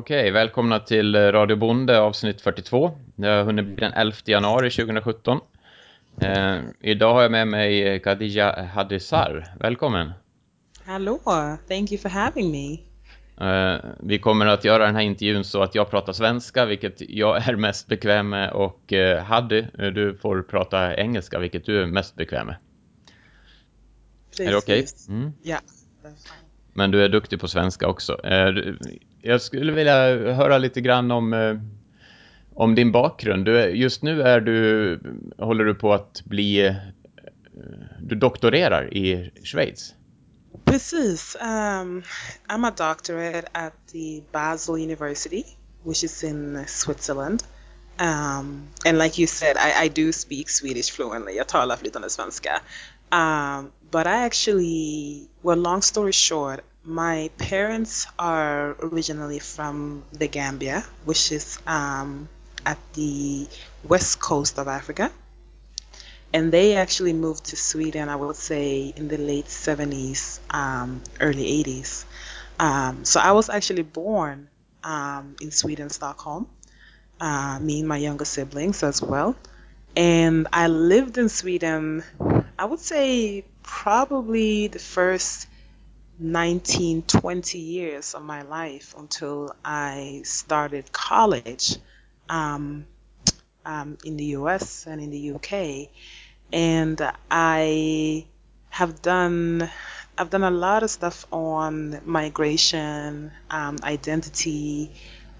Okej, välkomna till Radio Bonde avsnitt 42. Det har hunnit bli den 11 januari 2017. Eh, idag har jag med mig Khadija Hadisar. Välkommen! Hallå! Thank you for having me. Eh, vi kommer att göra den här intervjun så att jag pratar svenska, vilket jag är mest bekväm med. Och eh, Hadi, du får prata engelska, vilket du är mest bekväm med. Precis. Är det okej? Mm. Ja, fine. Men du är duktig på svenska också. Jag skulle vilja höra lite grann om, eh, om din bakgrund. Du just nu är du, håller du på att bli, eh, du doktorerar i Schweiz. Precis. Um, I'm a doctorate at the Basel University, which is in Switzerland. Um, and like you said, I, I do speak Swedish fluently. Jag talar flytande svenska. Um, but I actually, well, long story short, my parents are originally from the Gambia, which is um, at the west coast of Africa. and they actually moved to Sweden, I would say, in the late 70s, um, early 80s. Um, so I was actually born um, in Sweden, Stockholm, uh, me and my younger siblings as well. And I lived in Sweden, I would say, probably the first 19, 20 years of my life until I started college um, um, in the US and in the UK and I have done I've done a lot of stuff on migration, um, identity,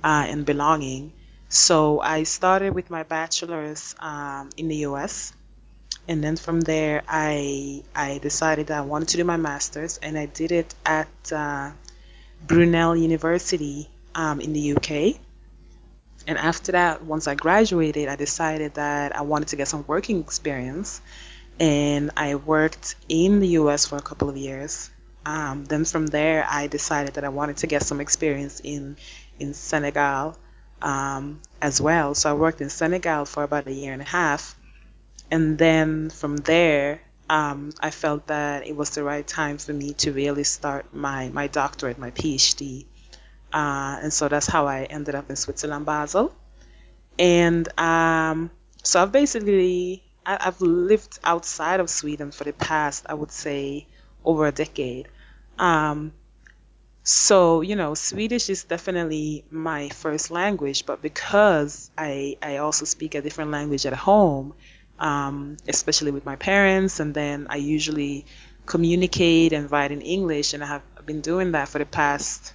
uh, and belonging. So I started with my bachelor's um, in the U.S. And then from there, I I decided that I wanted to do my master's, and I did it at uh, Brunel University um, in the UK. And after that, once I graduated, I decided that I wanted to get some working experience. And I worked in the US for a couple of years. Um, then from there, I decided that I wanted to get some experience in, in Senegal um, as well. So I worked in Senegal for about a year and a half. And then from there, um, I felt that it was the right time for me to really start my, my doctorate, my PhD. Uh, and so that's how I ended up in Switzerland, Basel. And um, so I've basically I, I've lived outside of Sweden for the past, I would say, over a decade. Um, so you know, Swedish is definitely my first language, but because I I also speak a different language at home, um, especially with my parents, and then I usually communicate and write in English, and I have been doing that for the past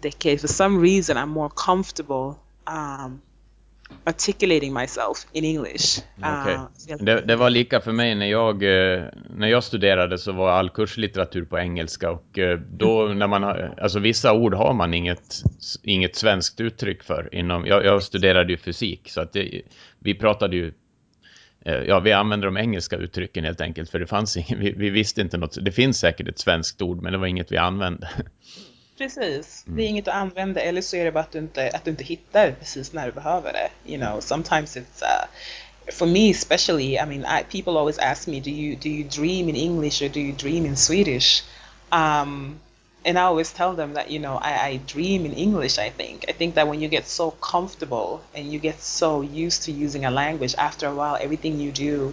decade. For some reason, I'm more comfortable um, articulating myself in English. Okej. Uh. Det, det var lika för mig när jag, eh, när jag studerade så var all kurslitteratur på engelska och eh, då när man har, alltså vissa ord har man inget, inget svenskt uttryck för inom, jag, jag studerade ju fysik så att det, vi pratade ju Ja, vi använde de engelska uttrycken helt enkelt, för det fanns ingen, vi, vi visste inte något, det finns säkert ett svenskt ord, men det var inget vi använde. Precis. Det är inget du använder eller så är det bara att du inte, att du inte hittar precis när du behöver det. You know, sometimes it's uh, for me especially, I mean, I, people always ask me, do you do you dream in English or do you dream in Swedish? Um, and I always tell them that, you know, I, I dream in English, I think. I think that when you get so comfortable and you get so used to using a language, after a while, everything you do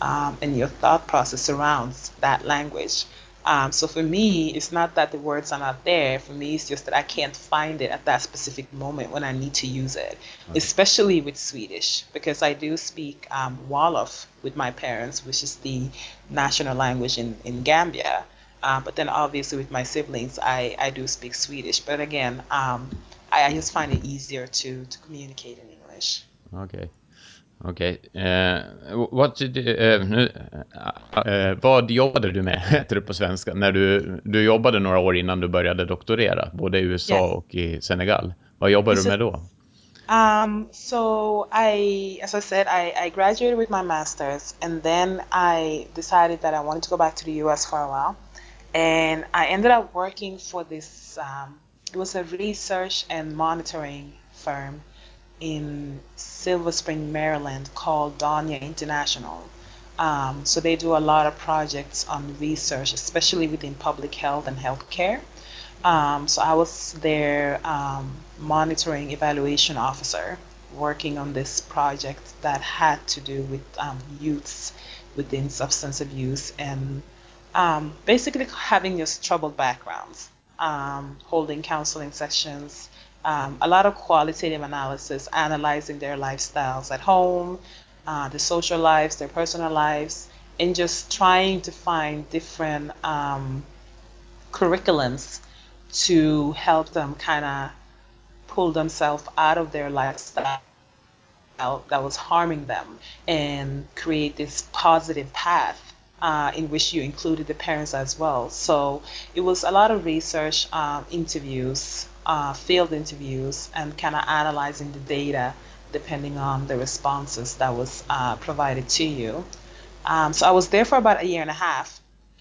um, and your thought process surrounds that language. Um, so for me, it's not that the words are not there. For me, it's just that I can't find it at that specific moment when I need to use it, especially with Swedish, because I do speak um, Wolof with my parents, which is the national language in, in Gambia. Uh, but then obviously with my siblings, I, I do speak Swedish. But again, um, I, I just find it easier to, to communicate in English. Okej. Okej. Eh, what did, eh, nu, eh, vad jobbade du med, heter det på svenska, när du, du jobbade några år innan du började doktorera, både i USA Yes. och i Senegal. Vad jobbade du med då? Um, so I, as I said, I, I graduated with my master's, and then I decided that I wanted to go back to the U.S. for a while, and I ended up working for this. Um, it was a research and monitoring firm in Silver Spring, Maryland, called Danya International. Um, so they do a lot of projects on research, especially within public health and healthcare. Um, so I was their um, monitoring evaluation officer working on this project that had to do with um, youths within substance abuse and um, basically having just troubled backgrounds, um, holding counseling sessions, um, a lot of qualitative analysis, analyzing their lifestyles at home, uh, their social lives, their personal lives, and just trying to find different um, curriculums to help them kind of pull themselves out of their lifestyle that was harming them and create this positive path uh, in which you included the parents as well. So it was a lot of research, uh, interviews, uh, field interviews, and kind of analyzing the data depending on the responses that was uh, provided to you. Um, so I was there for about a year and a half.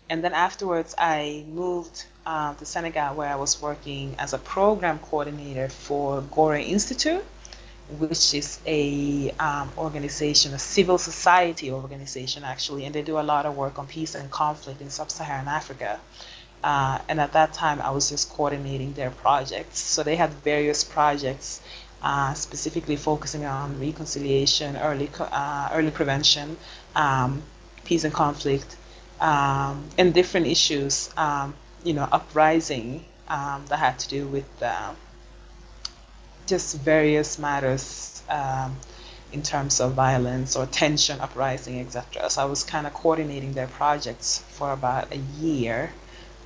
And then afterwards, I moved uh, to Senegal where I was working as a program coordinator for Gorée Institute which is a um, organization, a civil society organization actually, and they do a lot of work on peace and conflict in sub-Saharan Africa. Uh, and at that time, I was just coordinating their projects. So they had various projects uh, specifically focusing on reconciliation, early uh, early prevention, um, peace and conflict, um, and different issues. Um, you know, uprising um, that had to do with uh, just various matters um, in terms of violence or tension uprising, etc. So I was kind of coordinating their projects for about a year,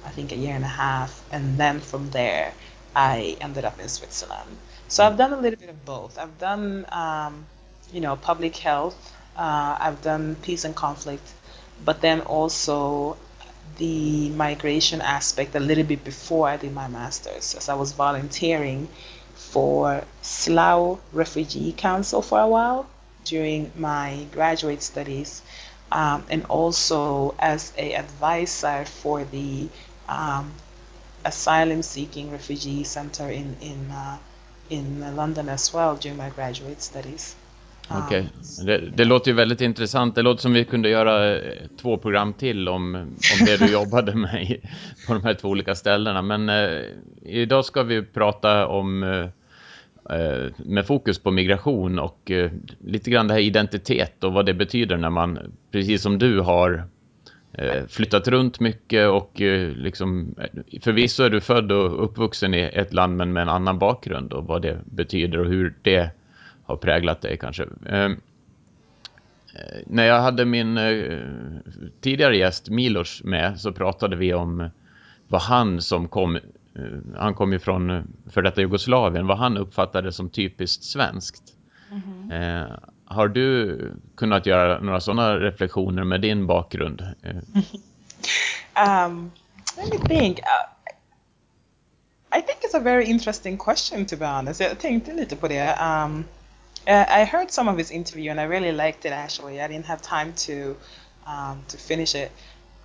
I think a year and a half, and then from there I ended up in Switzerland. So I've done a little bit of both. I've done, um, you know, public health. Uh, I've done peace and conflict, but then also the migration aspect a little bit before I did my master's, as I was volunteering for Slough Refugee Council for a while during my graduate studies, um, and also as a advisor for the um, asylum seeking refugee center in in uh, in London as well during my graduate studies. Okej, okay. det, det, låter ju väldigt intressant. Det låter som vi kunde göra eh, två program till om, om det du jobbade med på de här två olika ställena. Men eh, idag ska vi prata om Eh, Eh, med fokus på migration och eh, lite grann det här identitet och vad det betyder när man, precis som du har eh, flyttat runt mycket och liksom, förvisso är du född och uppvuxen i ett land men med en annan bakgrund och vad det betyder och hur det har präglat dig kanske. När jag hade min tidigare gäst Milos med så pratade vi om vad han som kom han kom ju från eh, för detta Jugoslavien, vad han uppfattade som typiskt svenskt. Mm eh, har du kunnat göra några sådana reflektioner med din bakgrund? um, let me think. Uh, I think it's a very interesting question to be honest. Jag tänkte lite på det. Um, I heard some of his interview and I really liked it actually. I didn't have time to um, to finish it.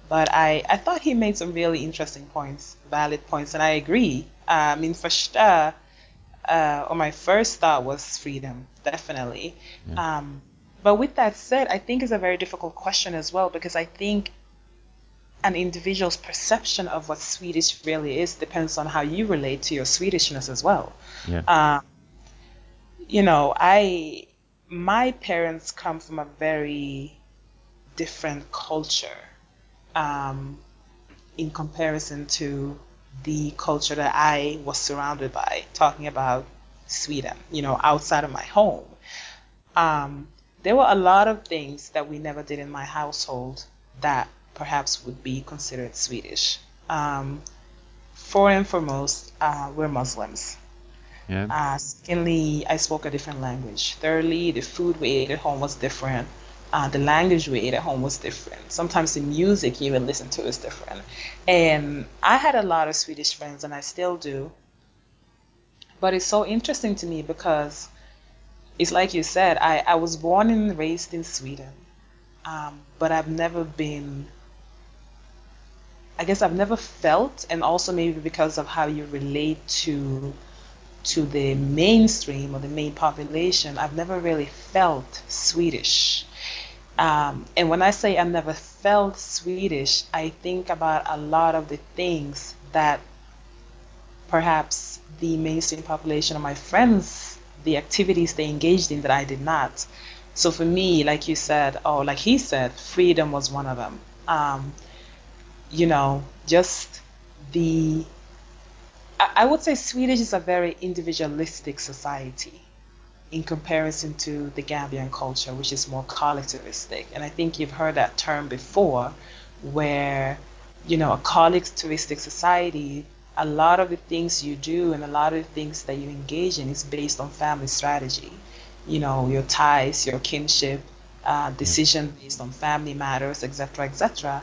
But I, I thought he made some really interesting points, valid points, and I agree. I mean, for sure, uh, or my first thought was freedom, definitely. Yeah. Um, but with that said, I think it's a very difficult question as well because I think an individual's perception of what Swedish really is depends on how you relate to your Swedishness as well. Yeah. Uh, you know, I my parents come from a very different culture um, in comparison to the culture that I was surrounded by, talking about Sweden, you know, outside of my home. Um, there were a lot of things that we never did in my household that perhaps would be considered Swedish. Um, for and foremost, uh, we're Muslims. Yeah. Uh, secondly, I spoke a different language. Thirdly, the food we ate at home was different uh, the language we ate at home was different. Sometimes the music you even listen to is different. And I had a lot of Swedish friends, and I still do. But it's so interesting to me because it's like you said, I, I was born and raised in Sweden, um, but I've never been. I guess I've never felt, and also maybe because of how you relate to to the mainstream or the main population, I've never really felt Swedish. Um, and when I say I never felt Swedish, I think about a lot of the things that perhaps the mainstream population of my friends, the activities they engaged in that I did not. So for me, like you said, or like he said, freedom was one of them. Um, you know, just the I would say Swedish is a very individualistic society in comparison to the Gambian culture, which is more collectivistic. And I think you've heard that term before, where, you know, a collectivistic society, a lot of the things you do and a lot of the things that you engage in is based on family strategy. You know, your ties, your kinship, uh, decision based on family matters, etc., etc.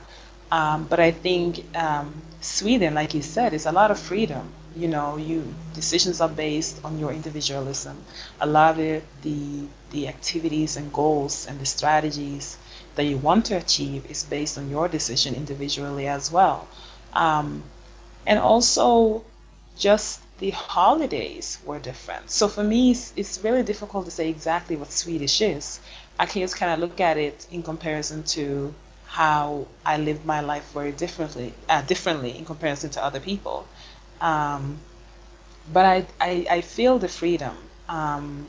Um, but I think um, Sweden, like you said, is a lot of freedom you know you decisions are based on your individualism. A lot of it, the the activities and goals and the strategies that you want to achieve is based on your decision individually as well. Um, and also just the holidays were different. So for me it's, it's really difficult to say exactly what swedish is. I can just kind of look at it in comparison to how I lived my life very differently, uh, differently in comparison to other people. Um, but I, I, I feel the freedom, um,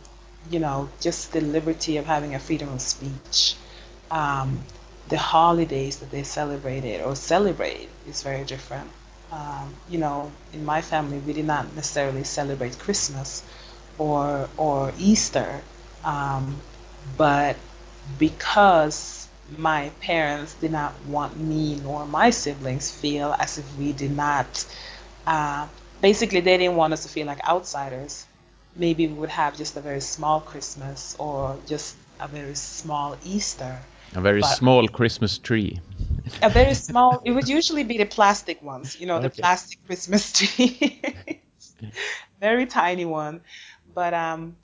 you know, just the liberty of having a freedom of speech. Um, the holidays that they celebrated or celebrate is very different. Um, you know, in my family, we did not necessarily celebrate Christmas or or Easter, um, but because my parents did not want me nor my siblings feel as if we did not uh, basically, they didn't want us to feel like outsiders. Maybe we would have just a very small Christmas or just a very small Easter. A very but small Christmas tree. a very small, it would usually be the plastic ones, you know, okay. the plastic Christmas tree. very tiny one. But um,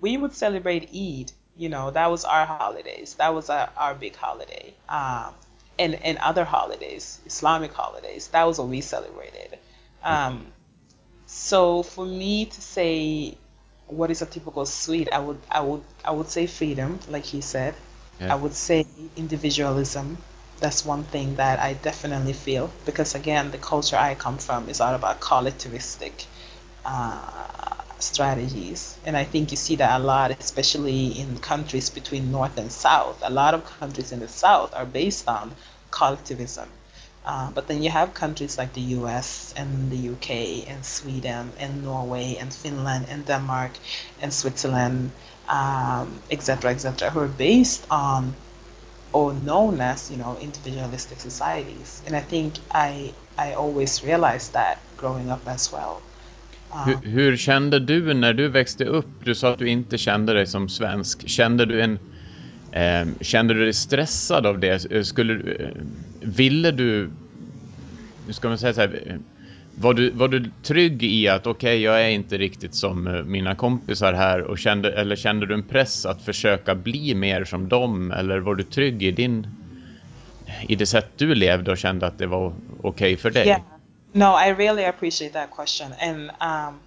we would celebrate Eid, you know, that was our holidays. That was our, our big holiday. Um, and, and other holidays, Islamic holidays, that was what we celebrated. Um, so for me to say what is a typical suite, I would I would I would say freedom, like he said. Yeah. I would say individualism. That's one thing that I definitely feel because again, the culture I come from is all about collectivistic uh, strategies, and I think you see that a lot, especially in countries between North and South. A lot of countries in the South are based on collectivism uh, but then you have countries like the US and the UK and Sweden and Norway and Finland and Denmark and Switzerland, etc., um, etc., et who are based on or known as, you know, individualistic societies. And I think I, I always realized that growing up as well. Hur, um, hur, kände du när du växte upp? Du sa att du inte kände dig som svensk. Kände du en Ehm, kände du dig stressad av det? Eh, skulle, eh, ville du, hur ska man säga så här, eh, var du, var du trygg i att okej, okay, jag är inte riktigt som eh, mina kompisar här och kände, eller kände du en press att försöka bli mer som dem eller var du trygg i din i det sätt du levde och kände att det var okej okay för dig? Yeah. No, I really appreciate that question and um,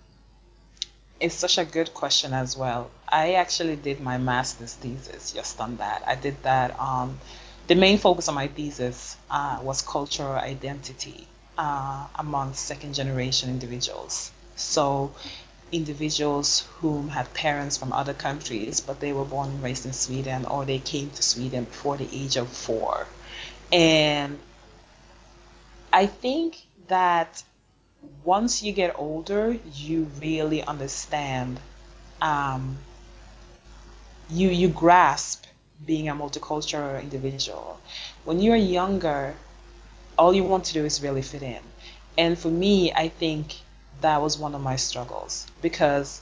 It's such a good question as well. I actually did my master's thesis just on that. I did that on the main focus of my thesis uh, was cultural identity uh, among second generation individuals. So, individuals whom had parents from other countries, but they were born and raised in Sweden or they came to Sweden before the age of four. And I think that once you get older, you really understand. Um, you you grasp being a multicultural individual. When you're younger, all you want to do is really fit in. And for me, I think that was one of my struggles because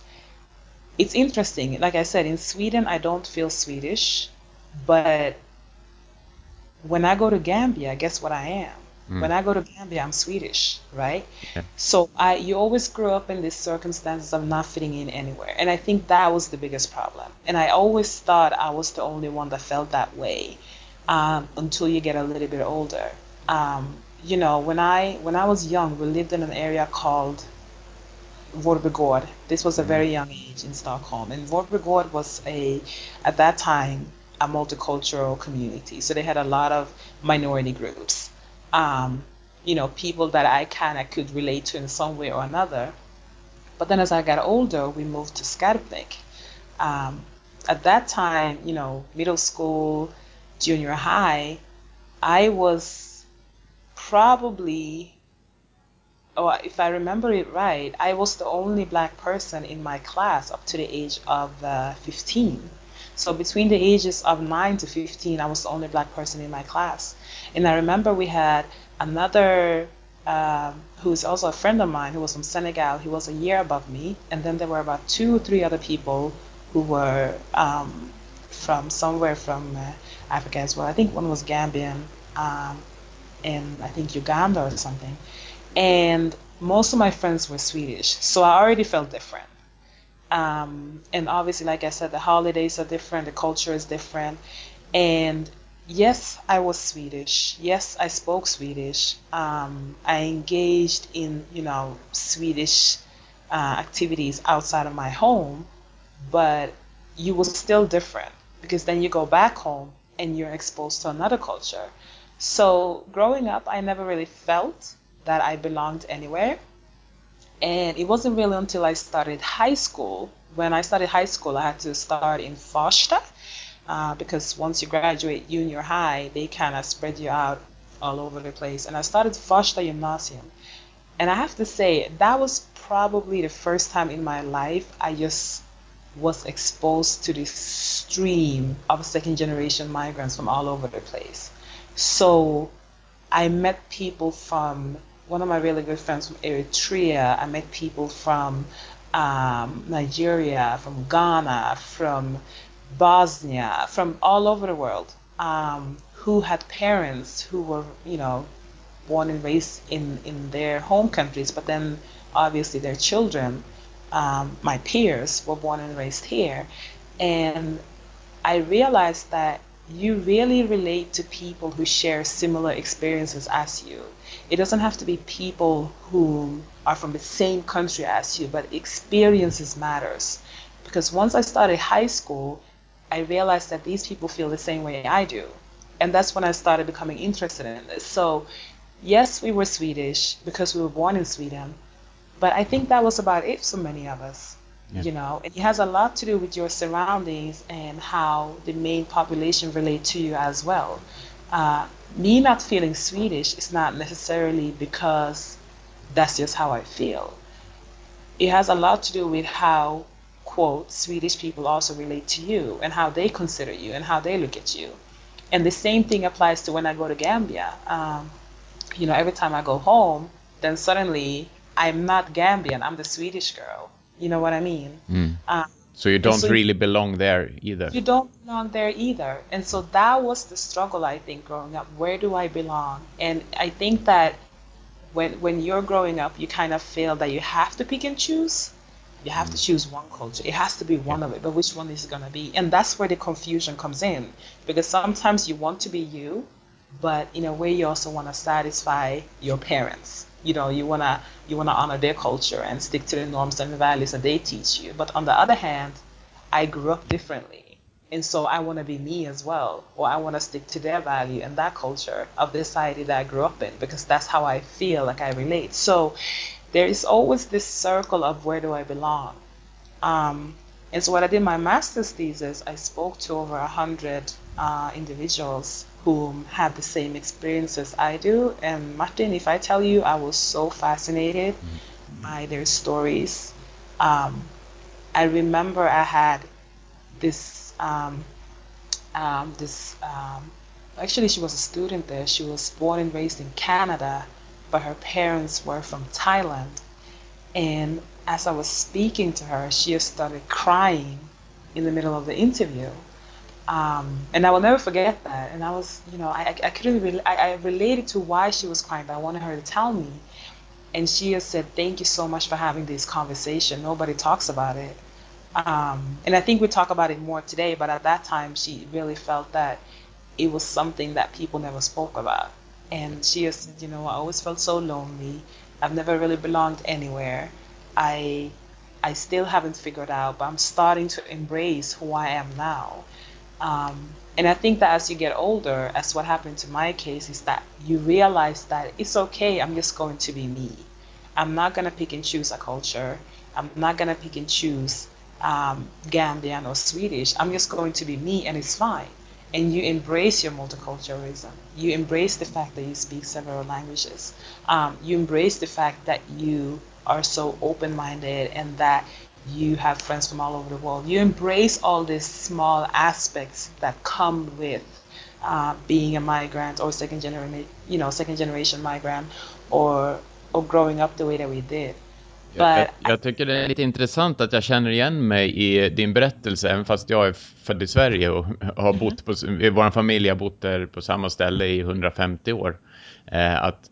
it's interesting. Like I said, in Sweden, I don't feel Swedish, but when I go to Gambia, guess what I am? Mm. When I go to Gambia, I'm Swedish, right? Yeah. So I, you always grow up in these circumstances of not fitting in anywhere, and I think that was the biggest problem. And I always thought I was the only one that felt that way um, until you get a little bit older. Um, you know, when I when I was young, we lived in an area called Vårbygård. This was a mm. very young age in Stockholm, and Vårbygård was a at that time a multicultural community. So they had a lot of minority groups um, you know, people that I kind of could relate to in some way or another. But then as I got older, we moved to Skarpnäck. Um, at that time, you know, middle school, junior high, I was probably, or if I remember it right, I was the only black person in my class up to the age of uh, 15. So between the ages of 9 to 15, I was the only black person in my class. And I remember we had another um, who's also a friend of mine who was from Senegal. He was a year above me. And then there were about two or three other people who were um, from somewhere from uh, Africa as well. I think one was Gambian um, and I think Uganda or something. And most of my friends were Swedish. So I already felt different. Um, and obviously, like I said, the holidays are different, the culture is different. And yes, I was Swedish. Yes, I spoke Swedish. Um, I engaged in, you know, Swedish uh, activities outside of my home, but you were still different because then you go back home and you're exposed to another culture. So growing up, I never really felt that I belonged anywhere. And it wasn't really until I started high school. When I started high school, I had to start in Farsta uh, because once you graduate junior high, they kind of spread you out all over the place. And I started Farsta Gymnasium. And I have to say, that was probably the first time in my life I just was exposed to this stream of second generation migrants from all over the place. So I met people from one of my really good friends from Eritrea. I met people from um, Nigeria, from Ghana, from Bosnia, from all over the world, um, who had parents who were, you know, born and raised in, in their home countries, but then obviously their children, um, my peers, were born and raised here. And I realized that you really relate to people who share similar experiences as you. It doesn't have to be people who are from the same country as you, but experiences matters. Because once I started high school, I realized that these people feel the same way I do. And that's when I started becoming interested in this. So, yes, we were Swedish because we were born in Sweden, but I think that was about it for many of us. Yeah. You know, it has a lot to do with your surroundings and how the main population relate to you as well. Uh, me not feeling Swedish is not necessarily because that's just how I feel. It has a lot to do with how, quote, Swedish people also relate to you and how they consider you and how they look at you. And the same thing applies to when I go to Gambia. Um, you know, every time I go home, then suddenly I'm not Gambian, I'm the Swedish girl you know what I mean? Mm. Um, so you don't so really belong there either. You don't belong there either. And so that was the struggle I think growing up. Where do I belong? And I think that when when you're growing up, you kind of feel that you have to pick and choose. You have to mm. choose one culture. It has to be one of it, but which one is it going to be? And that's where the confusion comes in because sometimes you want to be you, but in a way you also want to satisfy your parents you know you want to you want to honor their culture and stick to the norms and the values that they teach you but on the other hand i grew up differently and so i want to be me as well or i want to stick to their value and that culture of the society that i grew up in because that's how i feel like i relate so there is always this circle of where do i belong um, and so when I did my master's thesis, I spoke to over a hundred uh, individuals who had the same experiences I do. And Martin, if I tell you, I was so fascinated by their stories. Um, I remember I had this um, um, this um, actually she was a student there. She was born and raised in Canada, but her parents were from Thailand. And as I was speaking to her, she just started crying in the middle of the interview. Um, and I will never forget that. And I was, you know, I, I couldn't really, I, I related to why she was crying, but I wanted her to tell me. And she said, thank you so much for having this conversation. Nobody talks about it. Um, and I think we talk about it more today, but at that time, she really felt that it was something that people never spoke about. And she just said, you know, I always felt so lonely. I've never really belonged anywhere. I I still haven't figured out, but I'm starting to embrace who I am now. Um, and I think that as you get older, as what happened to my case, is that you realize that it's okay. I'm just going to be me. I'm not going to pick and choose a culture. I'm not gonna pick and choose um, Gambian or Swedish. I'm just going to be me, and it's fine. And you embrace your multiculturalism. You embrace the fact that you speak several languages. Um, you embrace the fact that you are so open-minded and that you have friends from all over the world. You embrace all these small aspects that come with uh, being a migrant or second generation, you know, second generation migrant, or or growing up the way that we did. Jag, jag, jag, tycker det är lite intressant att jag känner igen mig i din berättelse, även fast jag är född i Sverige och har mm. bott på, vår familj har bott där på samma ställe i 150 år. Eh, att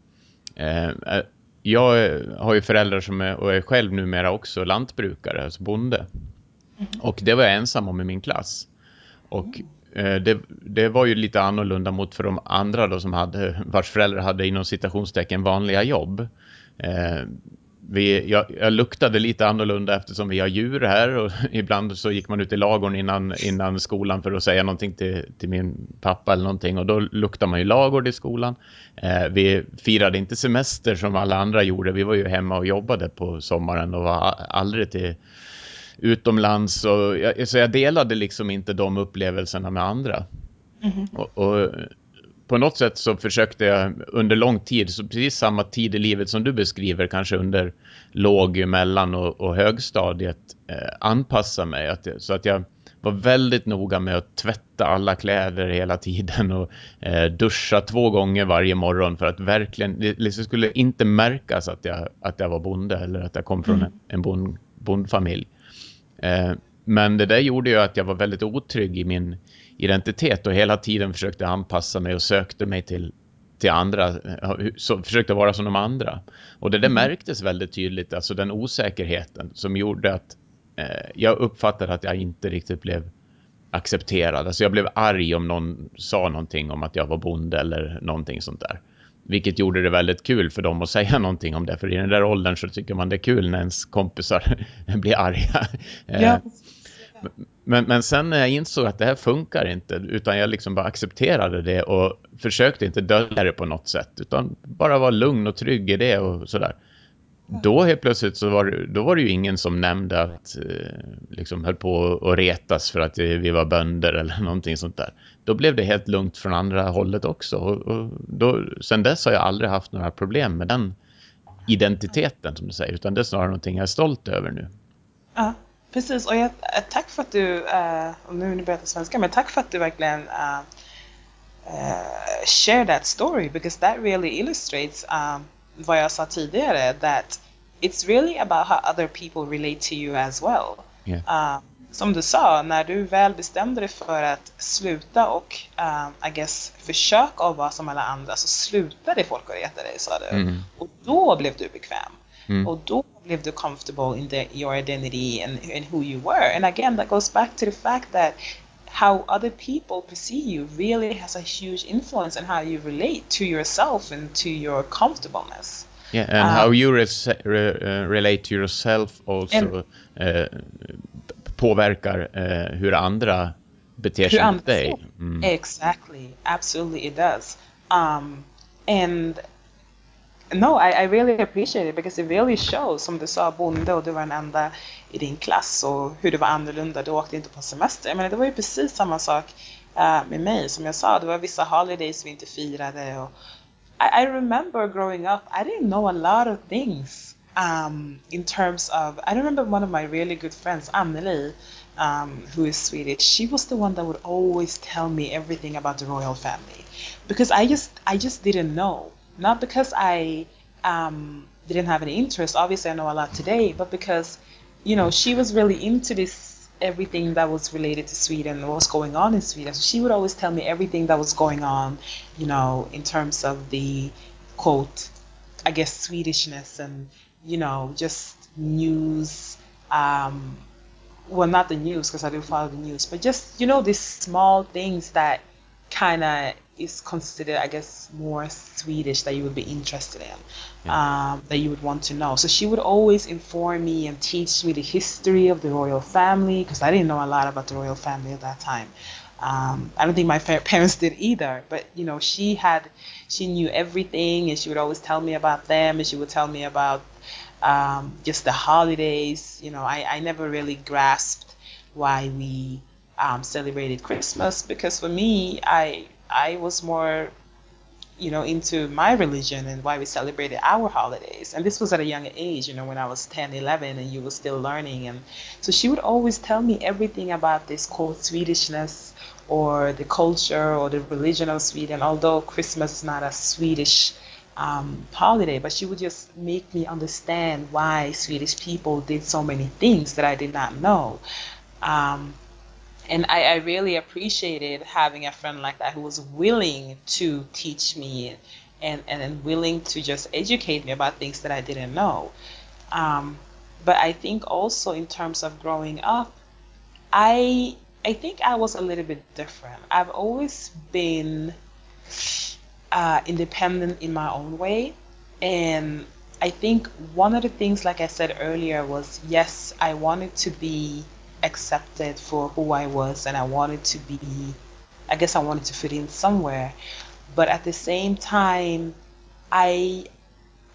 eh, eh, jag har ju föräldrar som är, och är själv numera också lantbrukare, alltså bonde. Mm. Och det var jag ensam om i min klass. Och eh, det, det, var ju lite annorlunda mot för de andra då som hade, vars föräldrar hade inom citationstecken vanliga jobb. Vi, jag, jag, luktade lite annorlunda eftersom vi har djur här och ibland så gick man ut i lagorn innan, innan skolan för att säga någonting till, till min pappa eller någonting och då luktade man ju lagård i skolan. Eh, vi firade inte semester som alla andra gjorde, vi var ju hemma och jobbade på sommaren och var aldrig till utomlands och jag, så jag delade liksom inte de upplevelserna med andra. Mm -hmm. och, och på något sätt så försökte jag under lång tid, så precis samma tid i livet som du beskriver, kanske under låg, mellan och, och högstadiet, eh, anpassa mig. Att, så att jag var väldigt noga med att tvätta alla kläder hela tiden och eh, duscha två gånger varje morgon för att verkligen, det liksom skulle inte märkas att jag, att jag var bonde eller att jag kom från mm. en, en bond, bondfamilj. Eh, men det där gjorde ju att jag var väldigt otrygg i min identitet och hela tiden försökte anpassa mig och sökte mig till, till andra, så, försökte vara som de andra. Och det där mm. märktes väldigt tydligt, alltså den osäkerheten som gjorde att eh, jag uppfattade att jag inte riktigt blev accepterad. Alltså jag blev arg om någon sa någonting om att jag var bonde eller någonting sånt där. Vilket gjorde det väldigt kul för dem att säga någonting om det. För i den där åldern så tycker man det är kul när ens kompisar blir arga. Ja. Men, men sen när jag insåg att det här funkar inte utan jag liksom bara accepterade det och försökte inte dölja det på något sätt utan bara vara lugn och trygg i det och sådär. Då helt plötsligt så var det, då var det ju ingen som nämnde att eh, liksom höll på att retas för att vi var bönder eller någonting sånt där. Då blev det helt lugnt från andra hållet också och, och då, sen dess har jag aldrig haft några problem med den identiteten som du säger utan det är snarare någonting jag är stolt över nu. Ja. Precis, och jag, eh, tack för att du, uh, och nu börjar jag svenska, men tack för att du verkligen uh, uh, share that story because that really illustrates um, vad jag sa tidigare, that it's really about how other people relate to you as well. Yeah. Uh, som du sa, när du väl bestämde dig för att sluta och uh, I guess försöka att vara som alla andra så slutade folk att reta dig sa du. Mm. Och då blev du bekväm. Mm. Och då du comfortable in the, your identity and, and who you were. And again, that goes back to the fact that how other people perceive you really has a huge influence on how you relate to yourself and to your comfortableness. Yeah, and um, how you re uh, relate to yourself also uh, påverkar uh, hur andra beter sig mot dig. Mm. Exactly, absolutely it does. Um, and No, I, I really appreciate it because it really shows, som du sa, bonde och du var den enda i din klass och hur det var annorlunda. Du åkte inte på semester. Jag menar, det var ju precis samma sak uh, med mig. Som jag sa, det var vissa holidays vi inte firade. Och I, I remember growing up, I didn't know a lot of things um, in terms of, I remember one of my really good friends, Anneli, um, who is Swedish, she was the one that would always tell me everything about the royal family because I just I just didn't know not because I um, didn't have any interest. Obviously, I know a lot today, but because you know she was really into this everything that was related to Sweden, what was going on in Sweden. So she would always tell me everything that was going on, you know, in terms of the quote, I guess Swedishness and you know just news. Um, well, not the news because I do follow the news, but just you know these small things that kind of is considered, I guess, more Swedish that you would be interested in, yeah. um, that you would want to know. So she would always inform me and teach me the history of the royal family because I didn't know a lot about the royal family at that time. Um, I don't think my parents did either, but you know, she had, she knew everything, and she would always tell me about them, and she would tell me about um, just the holidays. You know, I, I never really grasped why we um, celebrated Christmas because for me, I I was more you know, into my religion and why we celebrated our holidays. And this was at a young age, you know, when I was 10, 11 and you were still learning. And so she would always tell me everything about this quote Swedishness or the culture or the religion of Sweden, although Christmas is not a Swedish um, holiday, but she would just make me understand why Swedish people did so many things that I did not know. Um, and I, I really appreciated having a friend like that who was willing to teach me and, and, and willing to just educate me about things that I didn't know. Um, but I think also in terms of growing up, I I think I was a little bit different. I've always been uh, independent in my own way, and I think one of the things, like I said earlier, was yes, I wanted to be accepted for who I was and I wanted to be I guess I wanted to fit in somewhere. But at the same time I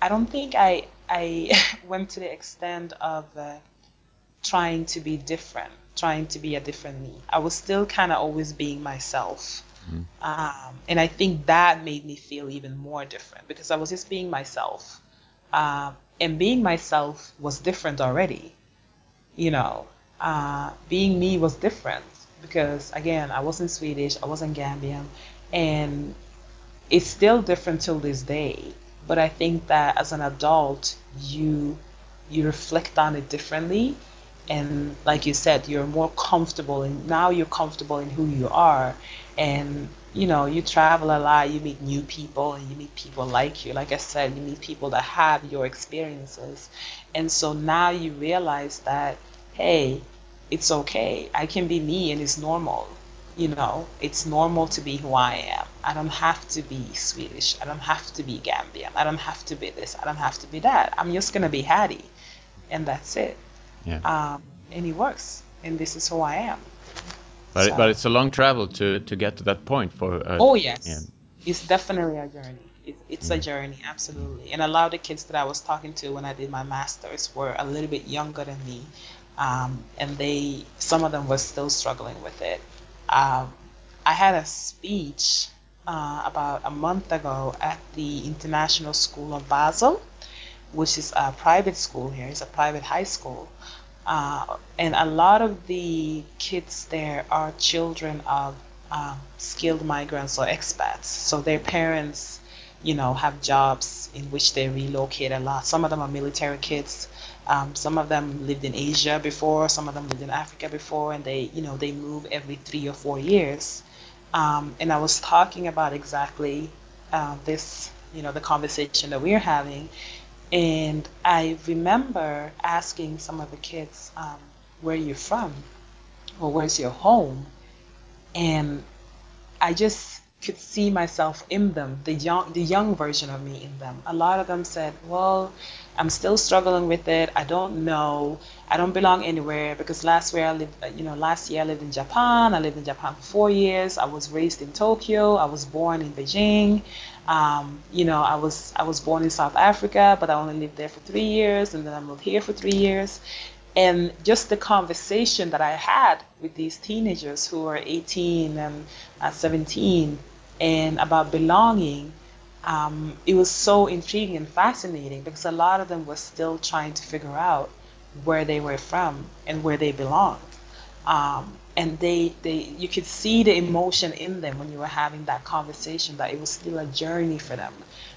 I don't think I I went to the extent of uh, trying to be different trying to be a different me. I was still kind of always being myself. Mm. um, and I think that made me feel even more different because I was just being myself. Um, and being myself was different already you know uh, being me was different because again I wasn't Swedish, I wasn't Gambian, and it's still different till this day. But I think that as an adult, you you reflect on it differently, and like you said, you're more comfortable, and now you're comfortable in who you are, and you know you travel a lot, you meet new people, and you meet people like you. Like I said, you meet people that have your experiences, and so now you realize that hey, it's okay. I can be me and it's normal. You know, it's normal to be who I am. I don't have to be Swedish. I don't have to be Gambian. I don't have to be this. I don't have to be that. I'm just going to be Haddy. And that's it. Yeah. Um, and it works. And this is who I am. But, so. but it's a long travel to, to get to that point for. Uh, oh, yes. Yeah. It's definitely a journey. It, it's a journey, absolutely. And a lot of the kids that I was talking to when I did my master's were a little bit younger than me um, and they some of them were still struggling with it. Um, I had a speech uh, about a month ago at the International School of Basel, which is a private school here. It's a private high school. Uh, and a lot of the kids there are children of uh, skilled migrants or expats. So their parents, you know, have jobs in which they relocate a lot. Some of them are military kids. Um, some of them lived in Asia before, some of them lived in Africa before, and they, you know, they move every three or four years. Um, and I was talking about exactly uh, this, you know, the conversation that we're having. And I remember asking some of the kids, um, where you're from, or where's your home? And I just could see myself in them, the young, the young version of me in them. A lot of them said, "Well, I'm still struggling with it. I don't know. I don't belong anywhere because last year I lived, you know, last year I lived in Japan. I lived in Japan for four years. I was raised in Tokyo. I was born in Beijing. Um, you know, I was I was born in South Africa, but I only lived there for three years, and then I moved here for three years." And just the conversation that I had with these teenagers who are 18 and uh, 17 and about belonging, um, it was so intriguing and fascinating because a lot of them were still trying to figure out where they were from and where they belonged. Um, and they, they, you could see the emotion in them when you were having that conversation that it was still a journey for them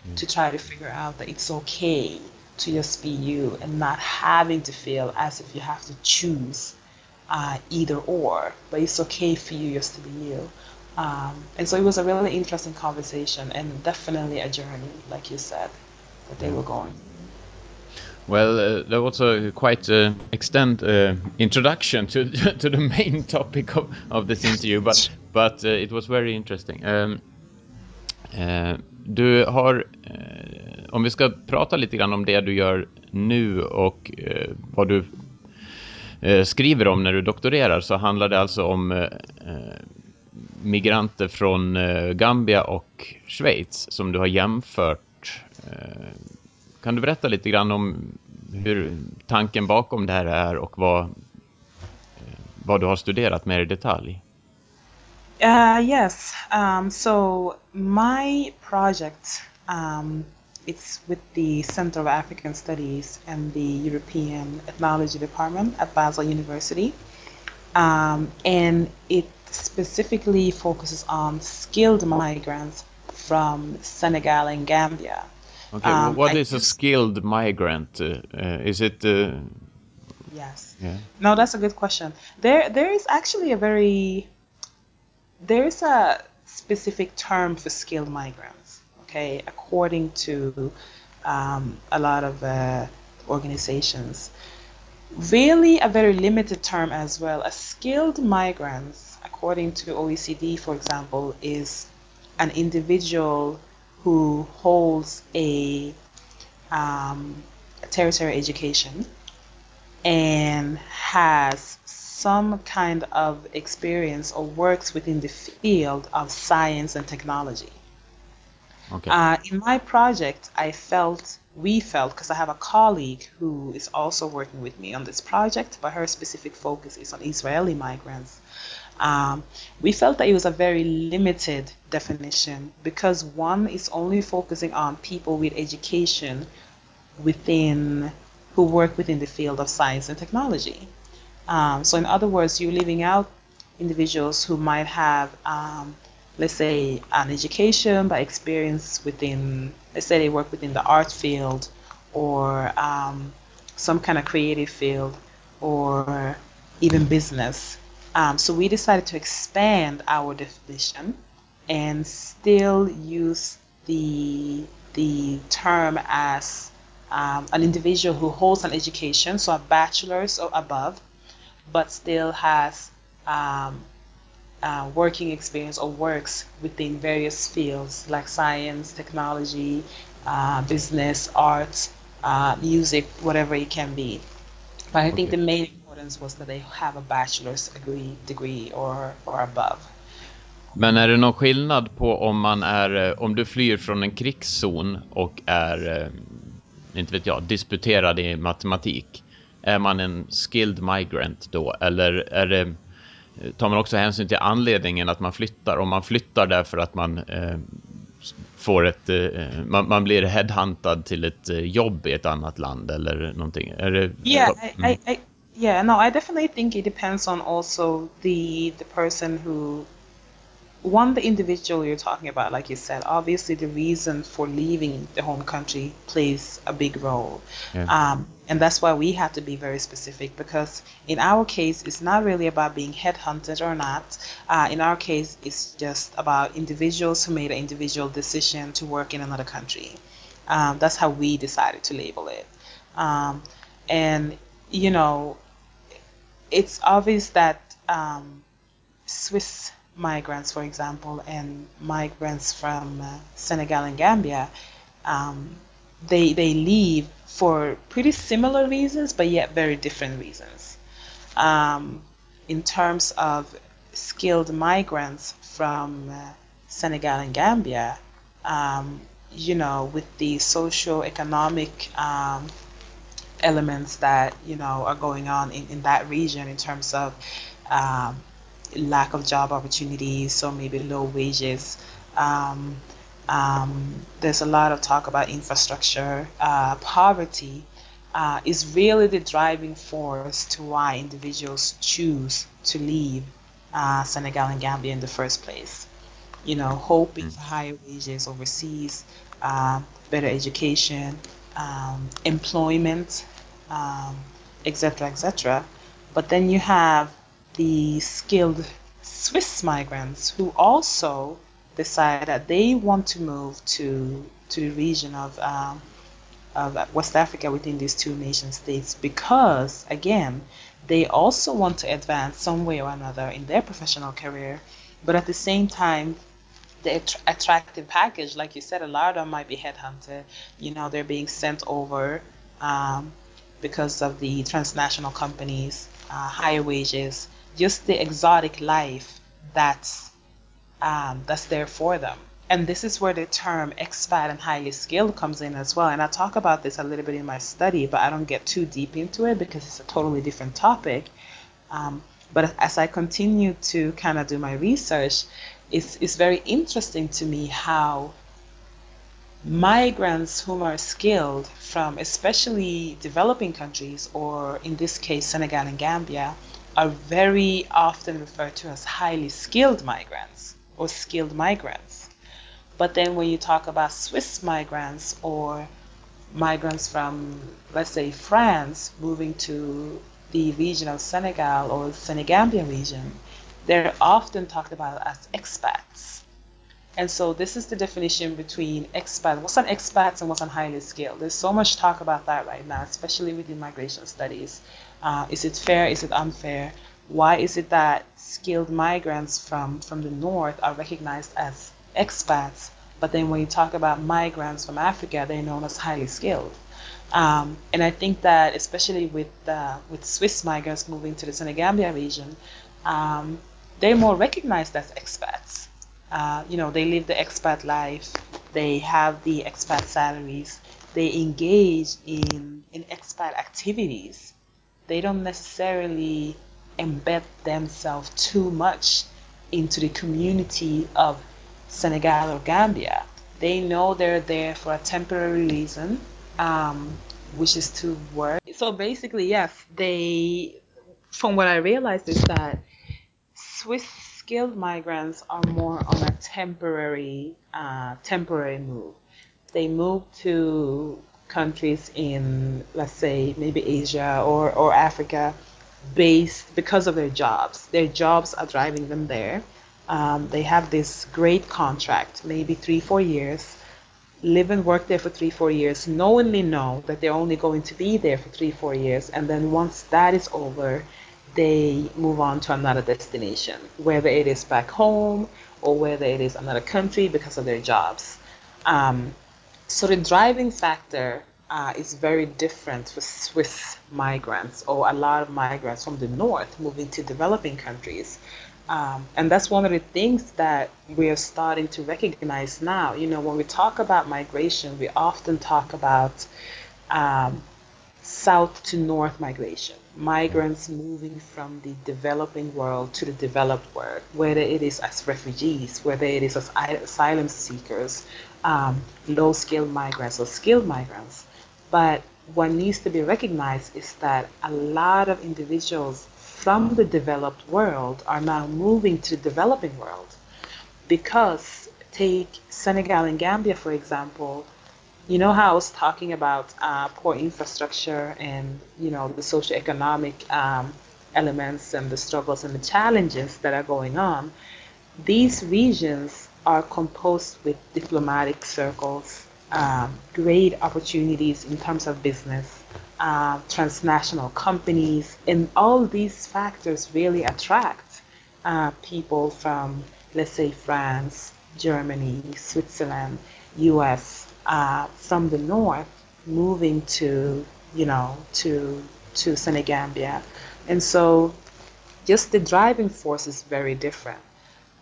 mm. to try to figure out that it's okay to just be you and not having to feel as if you have to choose uh, either or, but it's okay for you just to be you. Um, and so it was a really interesting conversation and definitely a journey, like you said, that they were going. Well, uh, that was a quite uh, extended uh, introduction to to the main topic of, of this interview, but but uh, it was very interesting. Um, uh, du har, uh, om vi ska prata lite grann om det du gör nu och vad du skriver om när du doktorerar så handlar det alltså om migranter från eh, Gambia och Schweiz som du har jämfört. Eh, kan du berätta lite grann om hur tanken bakom det här är och vad, eh, vad du har studerat mer i detalj. Uh, yes. Um, so my project, um, it's with the Center of African Studies and the European Ethnology Department at Basel University. Um, and it specifically focuses on skilled migrants from Senegal and Gambia. Okay, um, what I is a skilled migrant? Uh, uh, is it? Uh... Yes. Yeah. No, that's a good question. There, there is actually a very, there is a specific term for skilled migrants. Okay, according to um, a lot of uh, organizations, really a very limited term as well. A skilled migrants, according to OECD, for example, is an individual who holds a, um, tertiary education and has some kind of experience or works within the field of science and technology. Okay. Uh, in my project, I felt, we felt, because I have a colleague who is also working with me on this project, but her specific focus is on Israeli migrants. Um, we felt that it was a very limited definition because one is only focusing on people with education within who work within the field of science and technology. Um, so, in other words, you're leaving out individuals who might have, um, let's say, an education by experience within, let's say, they work within the art field or um, some kind of creative field or even business. Um, so we decided to expand our definition and still use the the term as um, an individual who holds an education, so a bachelor's or above, but still has um, uh, working experience or works within various fields like science, technology, uh, business, art, uh, music, whatever it can be. But I okay. think the main importance was that they have a bachelor's degree, or, or above. Men är det någon skillnad på om man är, eh, om du flyr från en krigszon och är, eh, inte vet jag, disputerad i matematik? Är man en skilled migrant då? Eller är det, tar man också hänsyn till anledningen att man flyttar? Om man flyttar därför att man eh, får ett, eh, man, man, blir headhuntad till ett eh, jobb i ett annat land eller någonting? Är det, yeah, mm. I, I, yeah, no, I definitely think it depends on also the the person who one, the individual you're talking about, like you said, obviously the reason for leaving the home country plays a big role. Yeah. Um, and that's why we have to be very specific because in our case, it's not really about being headhunted or not. Uh, in our case, it's just about individuals who made an individual decision to work in another country. Um, that's how we decided to label it. Um, and, you know, it's obvious that um, Swiss migrants, for example, and migrants from uh, Senegal and Gambia, um, they they leave for pretty similar reasons, but yet very different reasons. Um, in terms of skilled migrants from uh, Senegal and Gambia, um, you know, with the socio-economic um, elements that you know are going on in, in that region in terms of um, lack of job opportunities, so maybe low wages. Um, um, there's a lot of talk about infrastructure. Uh, poverty uh, is really the driving force to why individuals choose to leave uh, Senegal and Gambia in the first place. You know, hoping for higher wages overseas, uh, better education, um, employment, um, etc. But then you have the skilled Swiss migrants who also decide that they want to move to to the region of um, of West Africa within these two nation states because again they also want to advance some way or another in their professional career, but at the same time the attractive package, like you said, a lot of them might be headhunted. You know, they're being sent over um, because of the transnational companies, uh, higher wages, just the exotic life that's um, that's there for them. And this is where the term expat and highly skilled comes in as well. And I talk about this a little bit in my study, but I don't get too deep into it because it's a totally different topic. Um, but as I continue to kind of do my research, it's, it's very interesting to me how migrants whom are skilled from especially developing countries, or in this case, Senegal and Gambia, are very often referred to as highly skilled migrants or skilled migrants. But then when you talk about Swiss migrants or migrants from, let's say, France moving to the region of Senegal or Senegambia region, they're often talked about as expats. And so this is the definition between expat. What's an expat and what's an highly skilled? There's so much talk about that right now, especially within migration studies. Uh, is it fair? Is it unfair? Why is it that skilled migrants from, from the north are recognized as expats, but then when you talk about migrants from Africa, they're known as highly skilled? Um, and I think that especially with uh, with Swiss migrants moving to the Senegambia region, um, they're more recognized as expats. Uh, you know, they live the expat life, they have the expat salaries, they engage in, in expat activities. They don't necessarily embed themselves too much into the community of Senegal or Gambia. They know they're there for a temporary reason, um, which is to work. So basically, yes, they, from what I realized, is that Swiss skilled migrants are more on a temporary uh, temporary move. They move to countries in, let's say, maybe Asia or, or Africa, based because of their jobs. Their jobs are driving them there. Um, they have this great contract, maybe three, four years, live and work there for three, four years, knowingly know that they're only going to be there for three, four years. And then once that is over, they move on to another destination, whether it is back home or whether it is another country because of their jobs. Um, so the driving factor uh, is very different for Swiss migrants or a lot of migrants from the north moving to developing countries. Um, and that's one of the things that we're starting to recognize now. You know, when we talk about migration, we often talk about um, south to north migration, migrants moving from the developing world to the developed world, whether it is as refugees, whether it is as asylum seekers, um, low skilled migrants, or skilled migrants. But what needs to be recognized is that a lot of individuals from the developed world are now moving to the developing world because take Senegal and Gambia, for example, you know how I was talking about uh, poor infrastructure and you know the socioeconomic um, elements and the struggles and the challenges that are going on. These regions are composed with diplomatic circles, um, great opportunities in terms of business, uh, transnational companies, and all these factors really attract uh, people from, let's say, France, Germany, Switzerland, U.S uh, from the north moving to you know to to Senegambia, and so just the driving force is very different.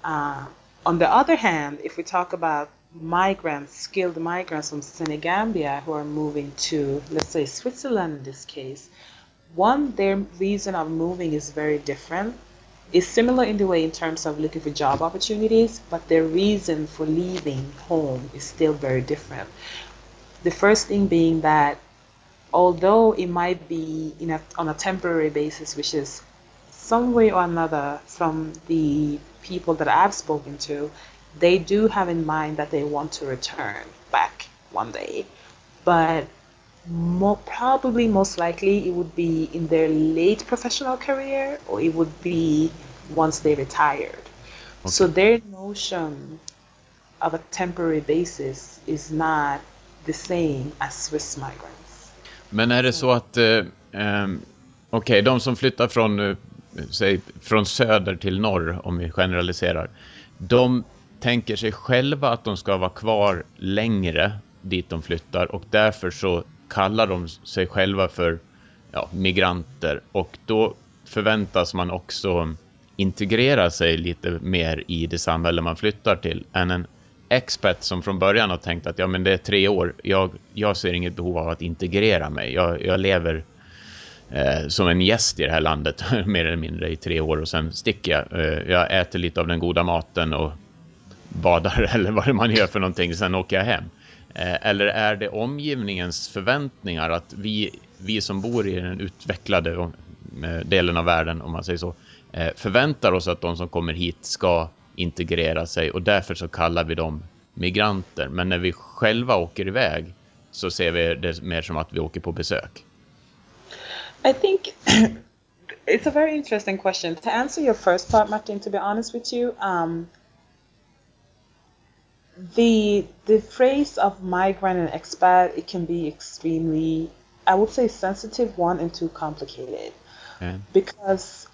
Uh, on the other hand, if we talk about migrants, skilled migrants from Senegambia who are moving to, let's say, Switzerland in this case, one, their reason of moving is very different. It's similar in the way in terms of looking for job opportunities, but their reason for leaving home is still very different. The first thing being that although it might be in a, on a temporary basis, which is some way or another from the people that I've spoken to, they do have in mind that they want to return back one day. But more, probably most likely it would be in their late professional career or it would be once they retired. Okay. So their notion of a temporary basis is not the same as Swiss migrants. Men är det så att, eh, okej, okay, de som flyttar från, eh, säg, från söder till norr, om vi generaliserar, de tänker sig själva att de ska vara kvar längre dit de flyttar och därför så kallar de sig själva för ja, migranter och då förväntas man också integrera sig lite mer i det samhälle man flyttar till än en expat som från början har tänkt att ja, men det är tre år, jag, jag ser inget behov av att integrera mig. Jag, jag lever eh, som en gäst i det här landet mer eller mindre i tre år och sen sticker jag. Eh, jag äter lite av den goda maten och badar eller vad man gör för någonting, sen åker jag hem. Eh, eller är det omgivningens förväntningar att vi, vi som bor i den utvecklade eh, delen av världen, om man säger så, eh, förväntar oss att de som kommer hit ska integrera sig och därför så kallar vi dem migranter. Men när vi själva åker iväg så ser vi det mer som att vi åker på besök. I think it's a very interesting question. To answer your first part, Martin, to be honest with you, um, the the phrase of migrant and expat it can be extremely I would say sensitive one and too complicated. Okay. Because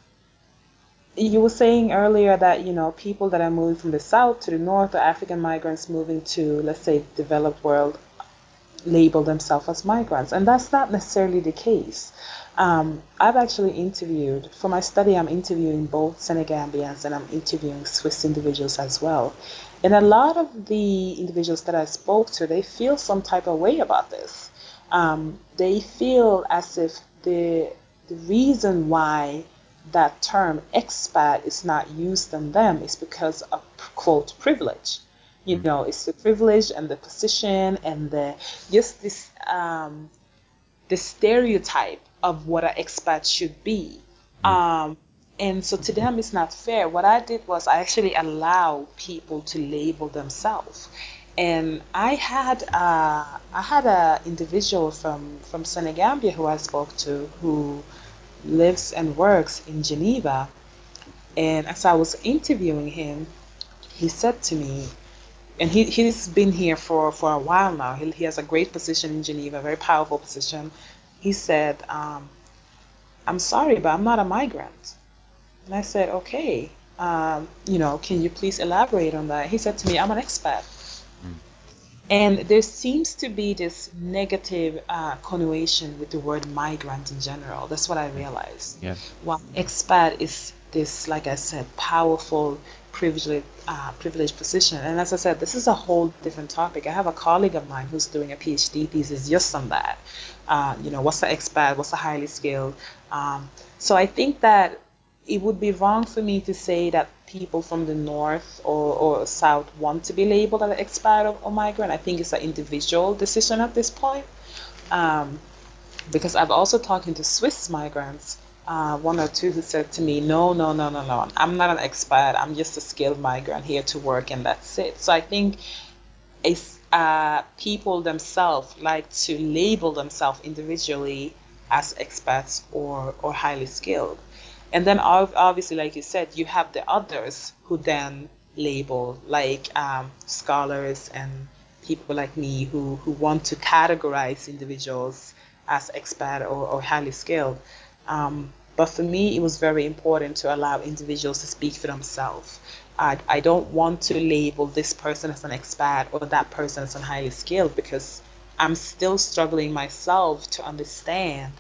you were saying earlier that you know people that are moving from the south to the north or African migrants moving to let's say developed world label themselves as migrants and that's not necessarily the case. Um, I've actually interviewed for my study. I'm interviewing both Senegambians and I'm interviewing Swiss individuals as well. And a lot of the individuals that I spoke to, they feel some type of way about this. Um, they feel as if the the reason why that term expat is not used on them is because of quote privilege. You mm. know, it's the privilege and the position and the just this um, the stereotype of what an expat should be. Mm. Um, and so to them, it's not fair. What I did was I actually allow people to label themselves. And I had uh, I had an individual from from Senegambia who I spoke to who lives and works in Geneva. And as I was interviewing him, he said to me, and he, he's been here for, for a while now. He, he has a great position in Geneva, a very powerful position. He said, um, I'm sorry, but I'm not a migrant. And I said, okay, um, you know, can you please elaborate on that? He said to me, I'm an expat. Mm. And there seems to be this negative uh, connotation with the word migrant in general. That's what I realized. Yeah. While expat is this, like I said, powerful, privileged, uh, privileged position. And as I said, this is a whole different topic. I have a colleague of mine who's doing a PhD thesis just on that. Uh, you know, what's the expat? What's the highly skilled? Um, so I think that it would be wrong for me to say that people from the north or, or south want to be labeled as expat or, or migrant. I think it's an individual decision at this point. Um, because I've also talked to Swiss migrants, uh, one or two who said to me, no, no, no, no, no, I'm not an expat. I'm just a skilled migrant here to work and that's it. So I think it's, uh, people themselves like to label themselves individually as expats or, or highly skilled. And then obviously, like you said, you have the others who then label, like um, scholars and people like me who, who want to categorize individuals as expat or, or highly skilled. Um, but for me, it was very important to allow individuals to speak for themselves. I, I don't want to label this person as an expat or that person as a highly skilled because I'm still struggling myself to understand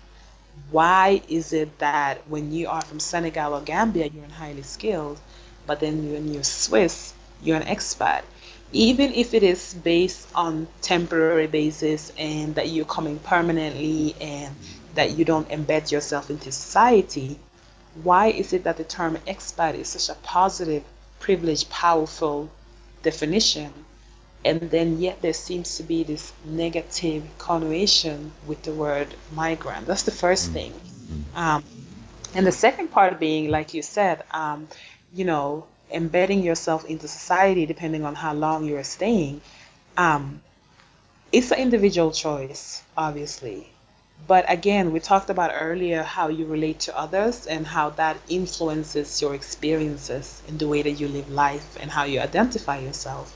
why is it that when you are from Senegal or Gambia, you're highly skilled, but then when you're Swiss, you're an expat? Even if it is based on temporary basis and that you're coming permanently and that you don't embed yourself into society, why is it that the term expat is such a positive, privileged, powerful definition and then yet there seems to be this negative connotation with the word migrant. That's the first mm. thing. Mm. Um, and the second part being, like you said, um, you know, embedding yourself into society depending on how long you're staying. Um, it's an individual choice, obviously. But again, we talked about earlier how you relate to others and how that influences your experiences in the way that you live life and how you identify yourself.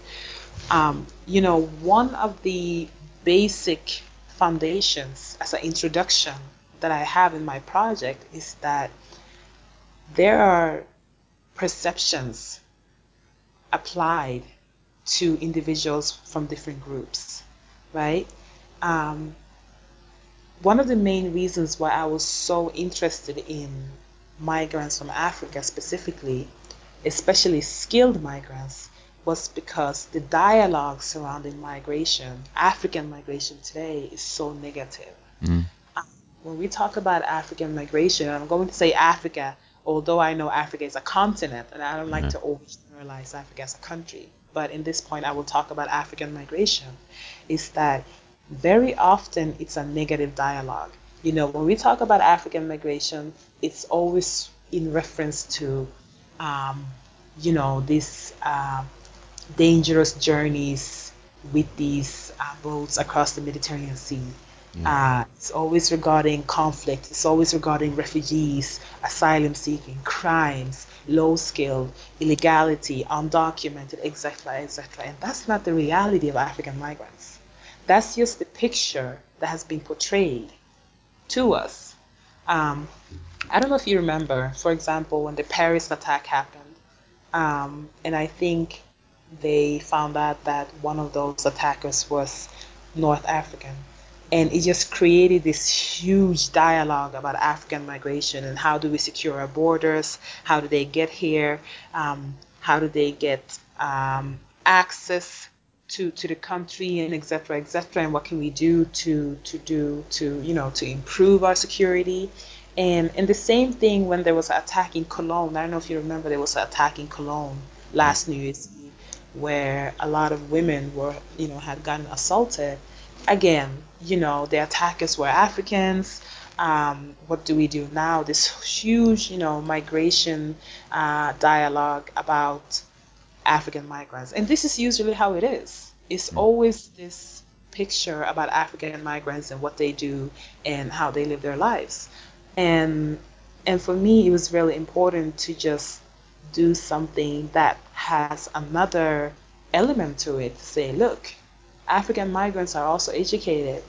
Um, you know, one of the basic foundations as an introduction that I have in my project is that there are perceptions applied to individuals from different groups, right? Um, one of the main reasons why I was so interested in migrants from Africa specifically, especially skilled migrants, was because the dialogue surrounding migration, African migration today, is so negative. Mm. When we talk about African migration, I'm going to say Africa, although I know Africa is a continent, and I don't like Yeah. to overgeneralize Africa as a country. But in this point, I will talk about African migration. Is that very often it's a negative dialogue. You know, when we talk about African migration, it's always in reference to, um, you know, this. uh, dangerous journeys with these uh, boats across the Mediterranean Sea. Uh, it's always regarding conflict. It's always regarding refugees, asylum seeking, crimes, low skill, illegality, undocumented, etc., etc. And that's not the reality of African migrants. That's just the picture that has been portrayed to us. Um, I don't know if you remember, for example, when the Paris attack happened, um, and I think they found out that one of those attackers was North African. And it just created this huge dialogue about African migration and how do we secure our borders? How do they get here? Um, how do they get um, access to, to the country and et cetera, et cetera? And what can we do to, to do to, you know, to improve our security? And, and the same thing when there was an attack in Cologne. I don't know if you remember there was an attack in Cologne last New Year's where a lot of women were, you know, had gotten assaulted. Again, you know, the attackers were Africans. Um, what do we do now? This huge, you know, migration uh, dialogue about African migrants. And this is usually how it is. It's always this picture about African migrants and what they do and how they live their lives. And and for me it was really important to just do something that has another element to it to say, look, African migrants are also educated.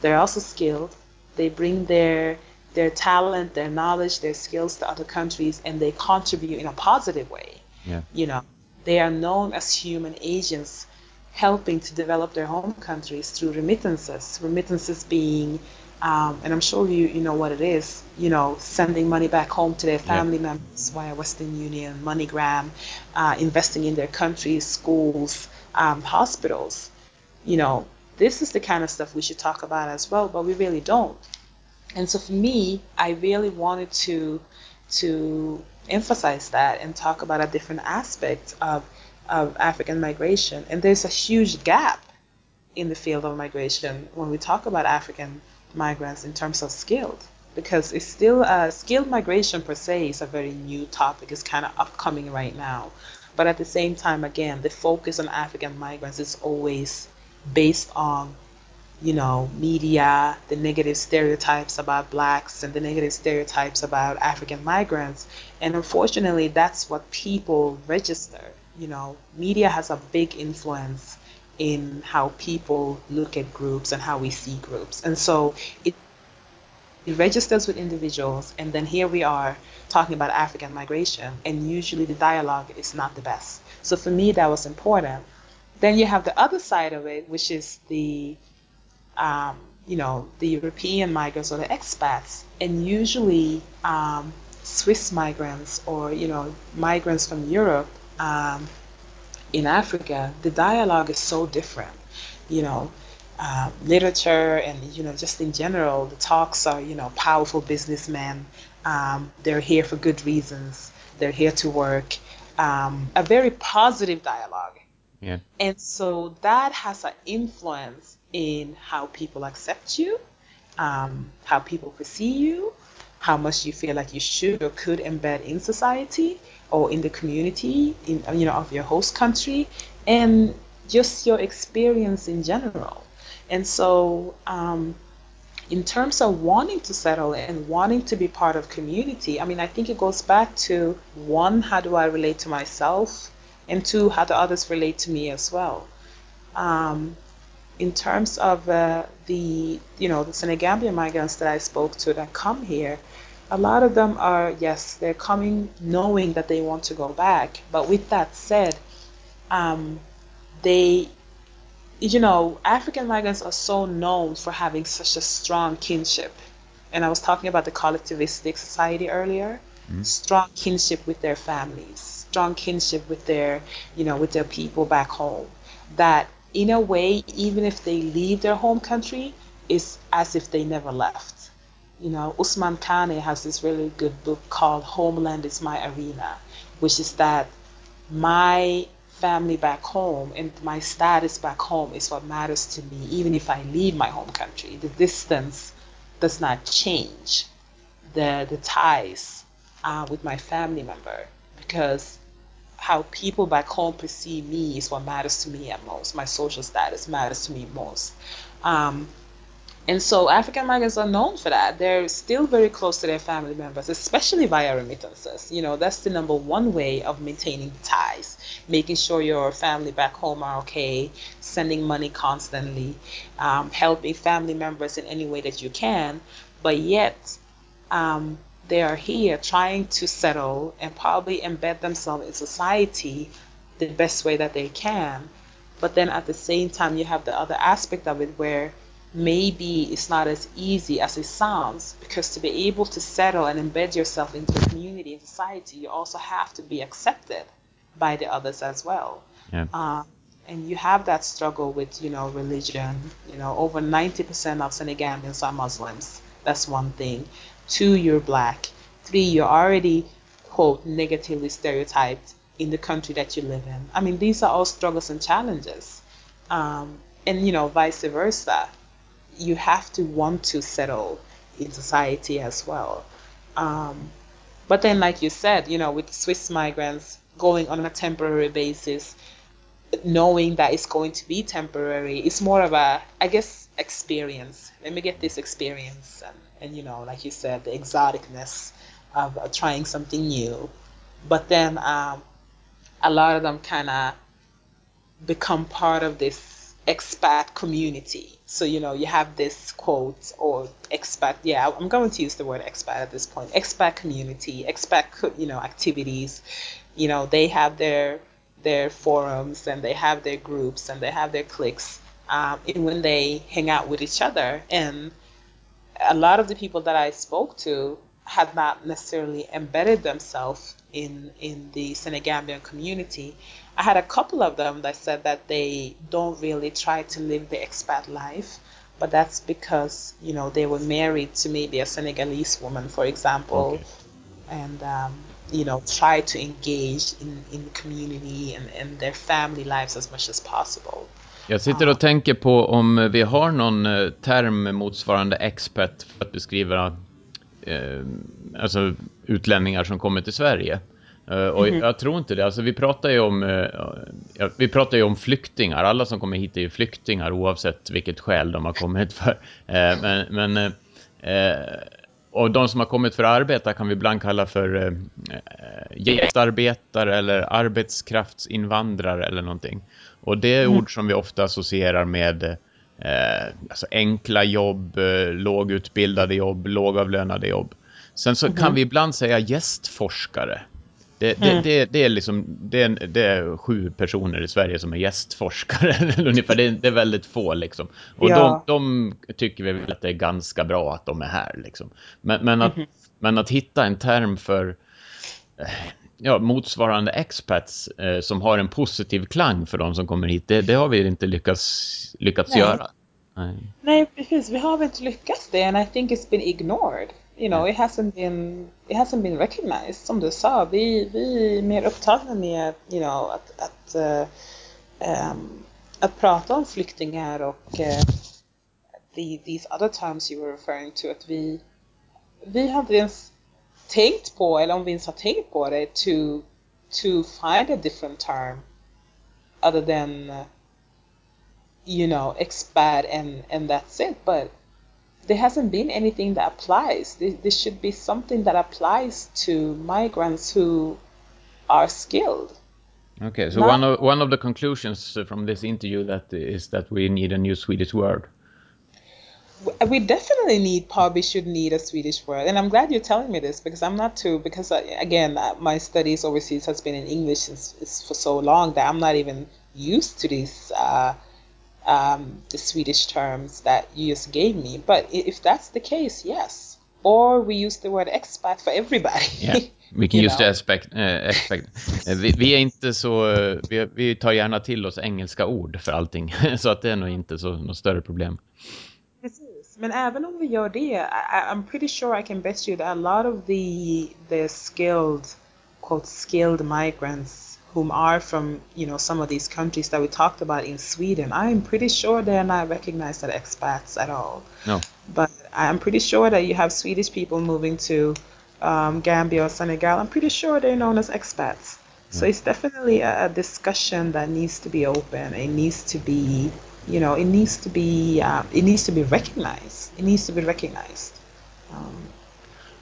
They're also skilled. They bring their their talent, their knowledge, their skills to other countries and they contribute in a positive way. Yeah. You know, they are known as human agents helping to develop their home countries through remittances. Remittances being, um, and I'm sure you, you know what it is, you know, sending money back home to their family members via Western Union, MoneyGram, uh, investing in their countries, schools, um, hospitals. You know, this is the kind of stuff we should talk about as well, but we really don't. And so for me, I really wanted to to emphasize that and talk about a different aspect of of African migration. And there's a huge gap in the field of migration when we talk about African migrants in terms of skilled. Because it's still uh, skilled migration per se is a very new topic. It's kind of upcoming right now. But at the same time, again, the focus on African migrants is always based on you know, media, the negative stereotypes about blacks and the negative stereotypes about African migrants. And unfortunately, that's what people register. You know, media has a big influence in how people look at groups and how we see groups. And so it, it registers with individuals, and then here we are talking about African migration, and usually the dialogue is not the best. So for me, that was important. Then you have the other side of it, which is the um, you know, the European migrants or the expats, and usually um, Swiss migrants or, you know, migrants from Europe um, in Africa, the dialogue is so different. You know, uh, literature and, you know, just in general, the talks are, you know, powerful businessmen. Um, they're here for good reasons. They're here to work. Um, a very positive dialogue. Yeah. And so that has an influence in how people accept you, um, how people perceive you, how much you feel like you should or could embed in society or in the community, in you know, of your host country, and just your experience in general. And so, um, in terms of wanting to settle and wanting to be part of community, I mean, I think it goes back to one, how do I relate to myself? And two, how do others relate to me as well? Um, in terms of uh, the, you know, the Senegambian migrants that I spoke to that come here, a lot of them are, yes, they're coming knowing that they want to go back. But with that said, um, they, you know, African migrants are so known for having such a strong kinship. And I was talking about the collectivistic society earlier, strong kinship with their families. strong kinship with their, you know, with their people back home. That in a way, even if they leave their home country, it's as if they never left. You know, Ousmane Kane has this really good book called Homeland is My Arena, which is that my family back home and my status back home is what matters to me, even if I leave my home country. The distance does not change the, the ties uh, with my family member because how people back home perceive me is what matters to me at most. My social status matters to me most. Um, and so African migrants are known for that. They're still very close to their family members, especially via remittances. You know, that's the number one way of maintaining ties, making sure your family back home are okay, sending money constantly, um, helping family members in any way that you can. But yet, um, they are here trying to settle and probably embed themselves in society the best way that they can. But then at the same time, you have the other aspect of it where maybe it's not as easy as it sounds because to be able to settle and embed yourself into a community and society, you also have to be accepted by the others as well. Yeah. Um, and you have that struggle with, you know, religion. You know, over 90% of Senegambians are Muslims. That's one thing. Two, you're black. Three, you're already, quote, negatively stereotyped in the country that you live in. I mean, these are all struggles and challenges. Um, and, you know, vice versa you have to want to settle in society as well. Um, but then, like you said, you know, with Swiss migrants going on a temporary basis, knowing that it's going to be temporary, it's more of a, I guess, experience. Let me get this experience, and, and you know, like you said, the exoticness of trying something new. But then, um, a lot of them kind of become part of this expat community so, you know, you have this quote or expat, yeah, I'm going to use the word expat at this point. Expat community, expat, you know, activities, you know, they have their their forums and they have their groups and they have their cliques um, and when they hang out with each other. And a lot of the people that I spoke to had not necessarily embedded themselves in in the Senegambian community I had a couple of them that said that they don't really try to live the expat life, but that's because you know they were married to maybe a Senegalese woman, for example, okay. and um, you know try to engage in, in the community and, and their family lives as much as possible. Jag sitter och tänker på om vi har någon eh, term motsvarande expat för att beskriva eh, alltså utlänningar som kommer till Sverige. Och mm -hmm. jag tror inte det. Alltså vi pratar ju om ja, vi pratar ju om flyktingar. Alla som kommer hit är ju flyktingar oavsett vilket skäl de har kommit för. Uh, men men och de som har kommit för att arbeta kan vi ibland kalla för gästarbetare eller arbetskraftsinvandrare eller någonting. Och det är mm. ord som vi ofta associerar med eh, alltså enkla jobb, eh, lågutbildade jobb, lågavlönade jobb. Sen så mm. kan vi ibland säga gästforskare. Det, det, mm. det, det, är liksom det är, det är sju personer i Sverige som är gästforskare ungefär. Det är, det är väldigt få liksom. Och ja. de, de, tycker vi att det är ganska bra att de är här liksom. Men, men, att, mm. men att hitta en term för eh, ja, motsvarande expats eh, som har en positiv klang för de som kommer hit, det, har vi inte lyckats, lyckats göra. Nej. Nej, precis. Vi har inte lyckats det and I think it's been ignored you know, it hasn't been it hasn't been recognized. Som du sa, vi, vi är mer upptagna med you know, att, att, uh, um, att prata om flyktingar och uh, the, these other terms you were referring to. Att vi, vi har inte ens tänkt på, eller om vi ens har tänkt på det, to, to find a different term other than, uh, you know, expat and, and that's it. But there hasn't been anything that applies. There should be something that applies to migrants who are skilled. Okay, so Not, one of one of the conclusions from this interview that is that we need a new Swedish word. We definitely need probably should need a Swedish word, and I'm glad you're telling me this because I'm not too because uh, again uh, my studies overseas has been in English since, for so long that I'm not even used to these uh, um, the Swedish terms that you just gave me. But if that's the case, yes. Or we use the word expat for everybody. Yeah. Vilken just aspekt, äh, aspekt. Vi, vi, är inte så, vi, vi, tar gärna till oss engelska ord för allting. Så att det är nog inte så, något större problem. Precis, men även om vi gör det, I, I'm pretty sure I can bet you that a lot of the, the skilled, quote, skilled migrants whom are from, you know, some of these countries that we talked about in Sweden, I'm pretty sure they're not recognized as expats at all. No. But I'm pretty sure that you have Swedish people moving to um, Gambia or Senegal, I'm pretty sure they're known as expats. So it's definitely a, a, discussion that needs to be open. It needs to be, you know, it needs to be, um, it needs to be recognized. It needs to be recognized. Um,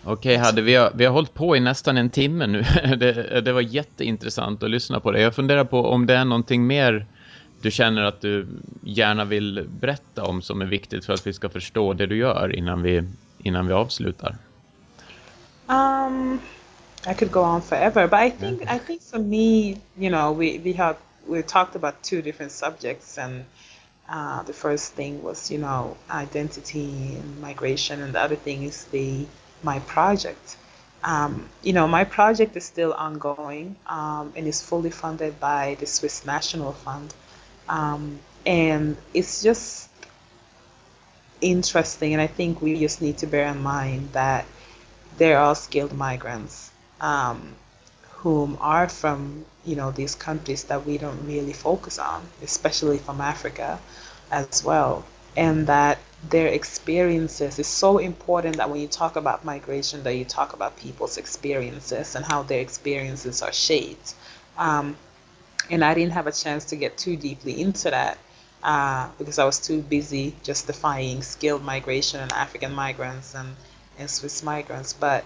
Okej, okay, vi, har, vi har hållit på i nästan en timme nu. det, det var jätteintressant att lyssna på det. Jag funderar på om det är någonting mer du känner att du gärna vill berätta om som är viktigt för att vi ska förstå det du gör innan vi, innan vi avslutar. Um, I could go on forever, but I think I think for me, you know, we we have we talked about two different subjects, and uh, the first thing was you know identity and migration, and the other thing is the my project. Um, you know, my project is still ongoing um, and is fully funded by the Swiss National Fund, um, and it's just interesting. And I think we just need to bear in mind that they're all skilled migrants um, whom are from you know these countries that we don't really focus on, especially from Africa as well, and that their experiences is so important that when you talk about migration, that you talk about people's experiences and how their experiences are shaped. Um, and I didn't have a chance to get too deeply into that uh, because I was too busy justifying skilled migration and African migrants and and Swiss migrants. But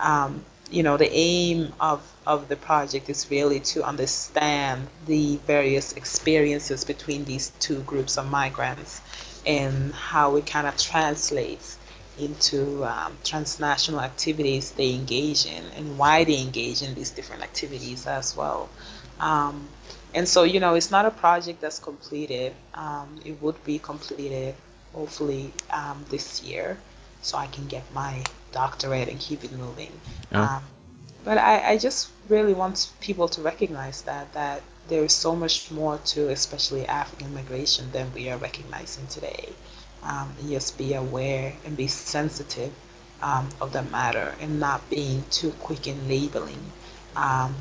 um, you know, the aim of, of the project is really to understand the various experiences between these two groups of migrants and how it kind of translates into um, transnational activities they engage in and why they engage in these different activities as well. Um, and so, you know, it's not a project that's completed. Um, it would be completed hopefully um, this year so I can get my doctorate and keep it moving. Yeah. Um, but I, I just really want people to recognize that that there is so much more to especially African migration than we are recognizing today. Um, be aware and be sensitive um, of the matter and not being too quick in labeling um,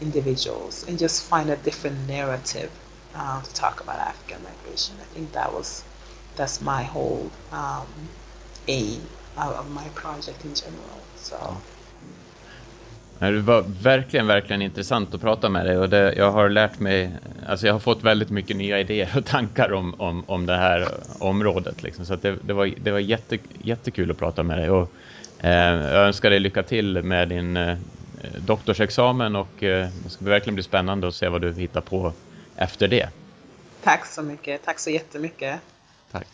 individuals and just find a different narrative uh, to talk about African migration. I think that was that's my whole um, aim of my project in general. So. Det var verkligen, verkligen intressant att prata med dig och det, jag har lärt mig, alltså jag har fått väldigt mycket nya idéer och tankar om, om, om det här området. Liksom. Så det, det, var, det var jätte, jättekul att prata med dig och eh, jag önskar dig lycka till med din eh, doktorsexamen och eh, det ska verkligen bli spännande att se vad du hittar på efter det. Tack så mycket, tack så jättemycket. Tack.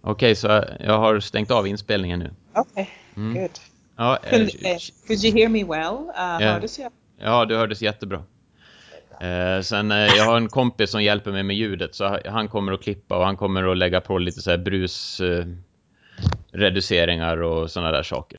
Okej, okay, så jag har stängt av inspelningen nu. Okej, okay, mm. good. Ja, could, uh, could you hear me well? Uh, ja. Hördes jag? Ja, du hördes jättebra. Eh, sen eh, jag har en kompis som hjälper mig med ljudet så han kommer att klippa och han kommer att lägga på lite så här brus eh, och sådana där saker.